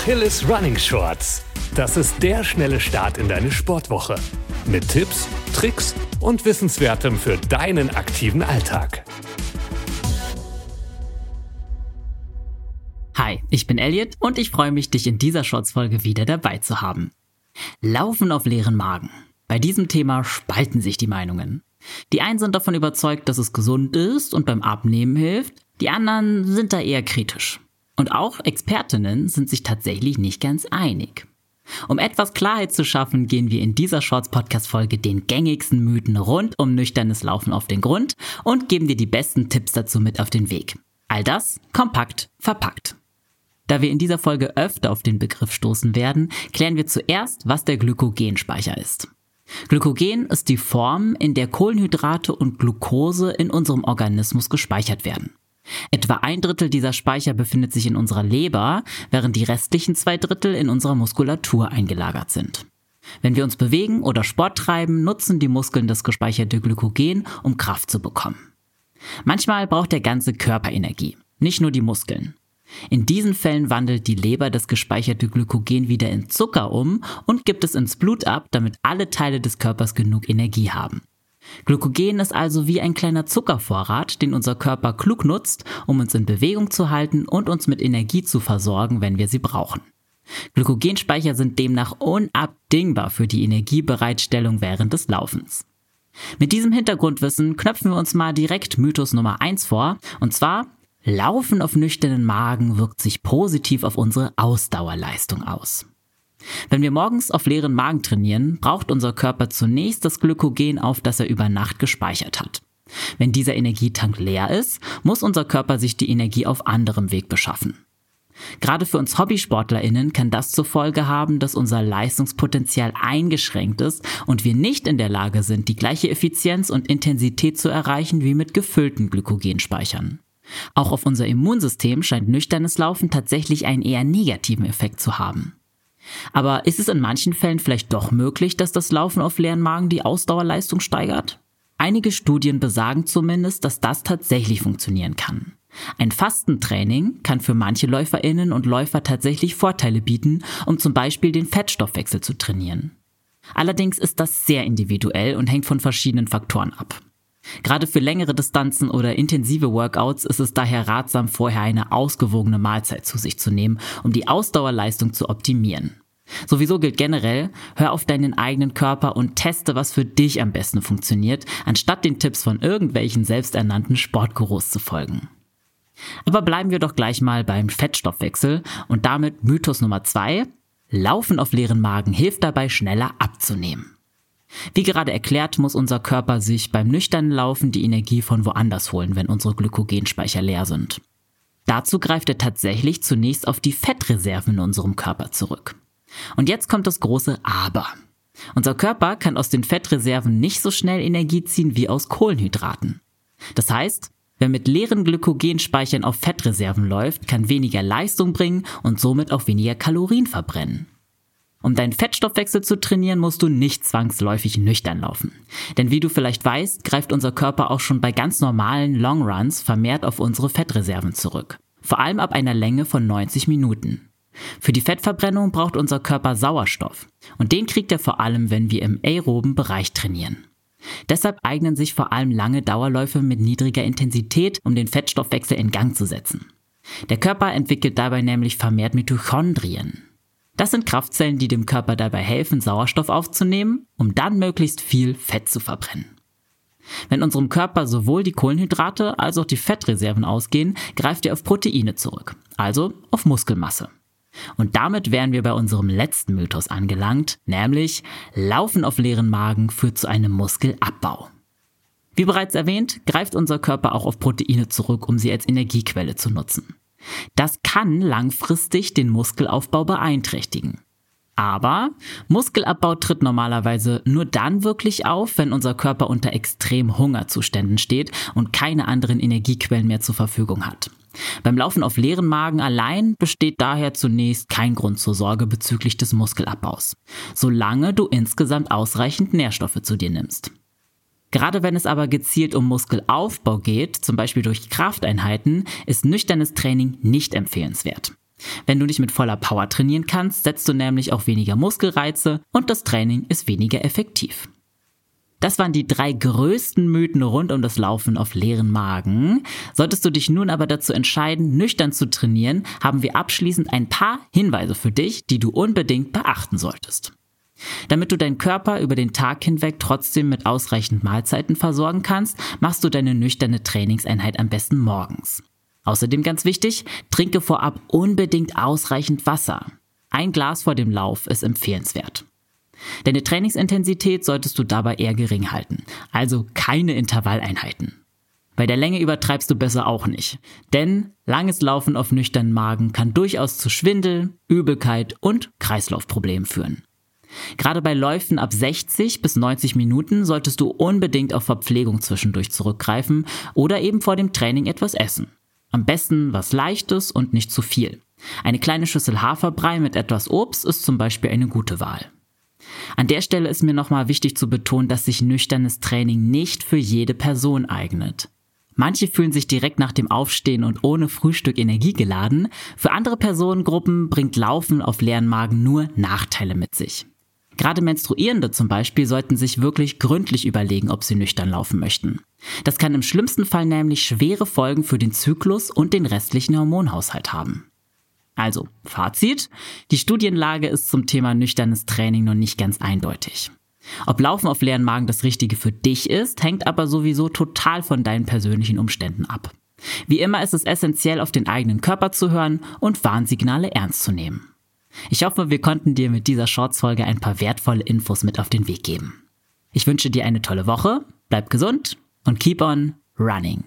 Achilles Running Shorts. Das ist der schnelle Start in deine Sportwoche. Mit Tipps, Tricks und Wissenswertem für deinen aktiven Alltag. Hi, ich bin Elliot und ich freue mich, dich in dieser Shorts-Folge wieder dabei zu haben. Laufen auf leeren Magen. Bei diesem Thema spalten sich die Meinungen. Die einen sind davon überzeugt, dass es gesund ist und beim Abnehmen hilft, die anderen sind da eher kritisch. Und auch Expertinnen sind sich tatsächlich nicht ganz einig. Um etwas Klarheit zu schaffen, gehen wir in dieser Shorts-Podcast-Folge den gängigsten Mythen rund um nüchternes Laufen auf den Grund und geben dir die besten Tipps dazu mit auf den Weg. All das kompakt verpackt. Da wir in dieser Folge öfter auf den Begriff stoßen werden, klären wir zuerst, was der Glykogenspeicher ist. Glykogen ist die Form, in der Kohlenhydrate und Glucose in unserem Organismus gespeichert werden. Etwa ein Drittel dieser Speicher befindet sich in unserer Leber, während die restlichen zwei Drittel in unserer Muskulatur eingelagert sind. Wenn wir uns bewegen oder Sport treiben, nutzen die Muskeln das gespeicherte Glykogen, um Kraft zu bekommen. Manchmal braucht der ganze Körper Energie, nicht nur die Muskeln. In diesen Fällen wandelt die Leber das gespeicherte Glykogen wieder in Zucker um und gibt es ins Blut ab, damit alle Teile des Körpers genug Energie haben. Glykogen ist also wie ein kleiner Zuckervorrat, den unser Körper klug nutzt, um uns in Bewegung zu halten und uns mit Energie zu versorgen, wenn wir sie brauchen. Glykogenspeicher sind demnach unabdingbar für die Energiebereitstellung während des Laufens. Mit diesem Hintergrundwissen knöpfen wir uns mal direkt Mythos Nummer 1 vor, und zwar Laufen auf nüchternen Magen wirkt sich positiv auf unsere Ausdauerleistung aus. Wenn wir morgens auf leeren Magen trainieren, braucht unser Körper zunächst das Glykogen auf, das er über Nacht gespeichert hat. Wenn dieser Energietank leer ist, muss unser Körper sich die Energie auf anderem Weg beschaffen. Gerade für uns HobbysportlerInnen kann das zur Folge haben, dass unser Leistungspotenzial eingeschränkt ist und wir nicht in der Lage sind, die gleiche Effizienz und Intensität zu erreichen wie mit gefüllten Glykogenspeichern. Auch auf unser Immunsystem scheint nüchternes Laufen tatsächlich einen eher negativen Effekt zu haben. Aber ist es in manchen Fällen vielleicht doch möglich, dass das Laufen auf leeren Magen die Ausdauerleistung steigert? Einige Studien besagen zumindest, dass das tatsächlich funktionieren kann. Ein Fastentraining kann für manche Läuferinnen und Läufer tatsächlich Vorteile bieten, um zum Beispiel den Fettstoffwechsel zu trainieren. Allerdings ist das sehr individuell und hängt von verschiedenen Faktoren ab. Gerade für längere Distanzen oder intensive Workouts ist es daher ratsam, vorher eine ausgewogene Mahlzeit zu sich zu nehmen, um die Ausdauerleistung zu optimieren. Sowieso gilt generell, hör auf deinen eigenen Körper und teste, was für dich am besten funktioniert, anstatt den Tipps von irgendwelchen selbsternannten Sportgurus zu folgen. Aber bleiben wir doch gleich mal beim Fettstoffwechsel und damit Mythos Nummer zwei: Laufen auf leeren Magen hilft dabei, schneller abzunehmen. Wie gerade erklärt, muss unser Körper sich beim nüchternen Laufen die Energie von woanders holen, wenn unsere Glykogenspeicher leer sind. Dazu greift er tatsächlich zunächst auf die Fettreserven in unserem Körper zurück. Und jetzt kommt das große Aber. Unser Körper kann aus den Fettreserven nicht so schnell Energie ziehen wie aus Kohlenhydraten. Das heißt, wer mit leeren Glykogenspeichern auf Fettreserven läuft, kann weniger Leistung bringen und somit auch weniger Kalorien verbrennen. Um deinen Fettstoffwechsel zu trainieren, musst du nicht zwangsläufig nüchtern laufen. Denn wie du vielleicht weißt, greift unser Körper auch schon bei ganz normalen Longruns vermehrt auf unsere Fettreserven zurück. Vor allem ab einer Länge von 90 Minuten. Für die Fettverbrennung braucht unser Körper Sauerstoff. Und den kriegt er vor allem, wenn wir im aeroben Bereich trainieren. Deshalb eignen sich vor allem lange Dauerläufe mit niedriger Intensität, um den Fettstoffwechsel in Gang zu setzen. Der Körper entwickelt dabei nämlich vermehrt Mitochondrien. Das sind Kraftzellen, die dem Körper dabei helfen, Sauerstoff aufzunehmen, um dann möglichst viel Fett zu verbrennen. Wenn unserem Körper sowohl die Kohlenhydrate als auch die Fettreserven ausgehen, greift er auf Proteine zurück, also auf Muskelmasse. Und damit wären wir bei unserem letzten Mythos angelangt, nämlich Laufen auf leeren Magen führt zu einem Muskelabbau. Wie bereits erwähnt, greift unser Körper auch auf Proteine zurück, um sie als Energiequelle zu nutzen. Das kann langfristig den Muskelaufbau beeinträchtigen. Aber Muskelabbau tritt normalerweise nur dann wirklich auf, wenn unser Körper unter extrem Hungerzuständen steht und keine anderen Energiequellen mehr zur Verfügung hat. Beim Laufen auf leeren Magen allein besteht daher zunächst kein Grund zur Sorge bezüglich des Muskelabbaus, solange du insgesamt ausreichend Nährstoffe zu dir nimmst. Gerade wenn es aber gezielt um Muskelaufbau geht, zum Beispiel durch Krafteinheiten, ist nüchternes Training nicht empfehlenswert. Wenn du nicht mit voller Power trainieren kannst, setzt du nämlich auch weniger Muskelreize und das Training ist weniger effektiv. Das waren die drei größten Mythen rund um das Laufen auf leeren Magen. Solltest du dich nun aber dazu entscheiden, nüchtern zu trainieren, haben wir abschließend ein paar Hinweise für dich, die du unbedingt beachten solltest. Damit du deinen Körper über den Tag hinweg trotzdem mit ausreichend Mahlzeiten versorgen kannst, machst du deine nüchterne Trainingseinheit am besten morgens. Außerdem ganz wichtig, trinke vorab unbedingt ausreichend Wasser. Ein Glas vor dem Lauf ist empfehlenswert. Deine Trainingsintensität solltest du dabei eher gering halten, also keine Intervalleinheiten. Bei der Länge übertreibst du besser auch nicht, denn langes Laufen auf nüchternen Magen kann durchaus zu Schwindel, Übelkeit und Kreislaufproblemen führen. Gerade bei Läufen ab 60 bis 90 Minuten solltest du unbedingt auf Verpflegung zwischendurch zurückgreifen oder eben vor dem Training etwas essen. Am besten was Leichtes und nicht zu viel. Eine kleine Schüssel Haferbrei mit etwas Obst ist zum Beispiel eine gute Wahl. An der Stelle ist mir nochmal wichtig zu betonen, dass sich nüchternes Training nicht für jede Person eignet. Manche fühlen sich direkt nach dem Aufstehen und ohne Frühstück energiegeladen. Für andere Personengruppen bringt Laufen auf leeren Magen nur Nachteile mit sich. Gerade Menstruierende zum Beispiel sollten sich wirklich gründlich überlegen, ob sie nüchtern laufen möchten. Das kann im schlimmsten Fall nämlich schwere Folgen für den Zyklus und den restlichen Hormonhaushalt haben. Also, Fazit. Die Studienlage ist zum Thema nüchternes Training noch nicht ganz eindeutig. Ob Laufen auf leeren Magen das Richtige für dich ist, hängt aber sowieso total von deinen persönlichen Umständen ab. Wie immer ist es essentiell, auf den eigenen Körper zu hören und Warnsignale ernst zu nehmen. Ich hoffe, wir konnten dir mit dieser Shorts-Folge ein paar wertvolle Infos mit auf den Weg geben. Ich wünsche dir eine tolle Woche, bleib gesund und keep on running.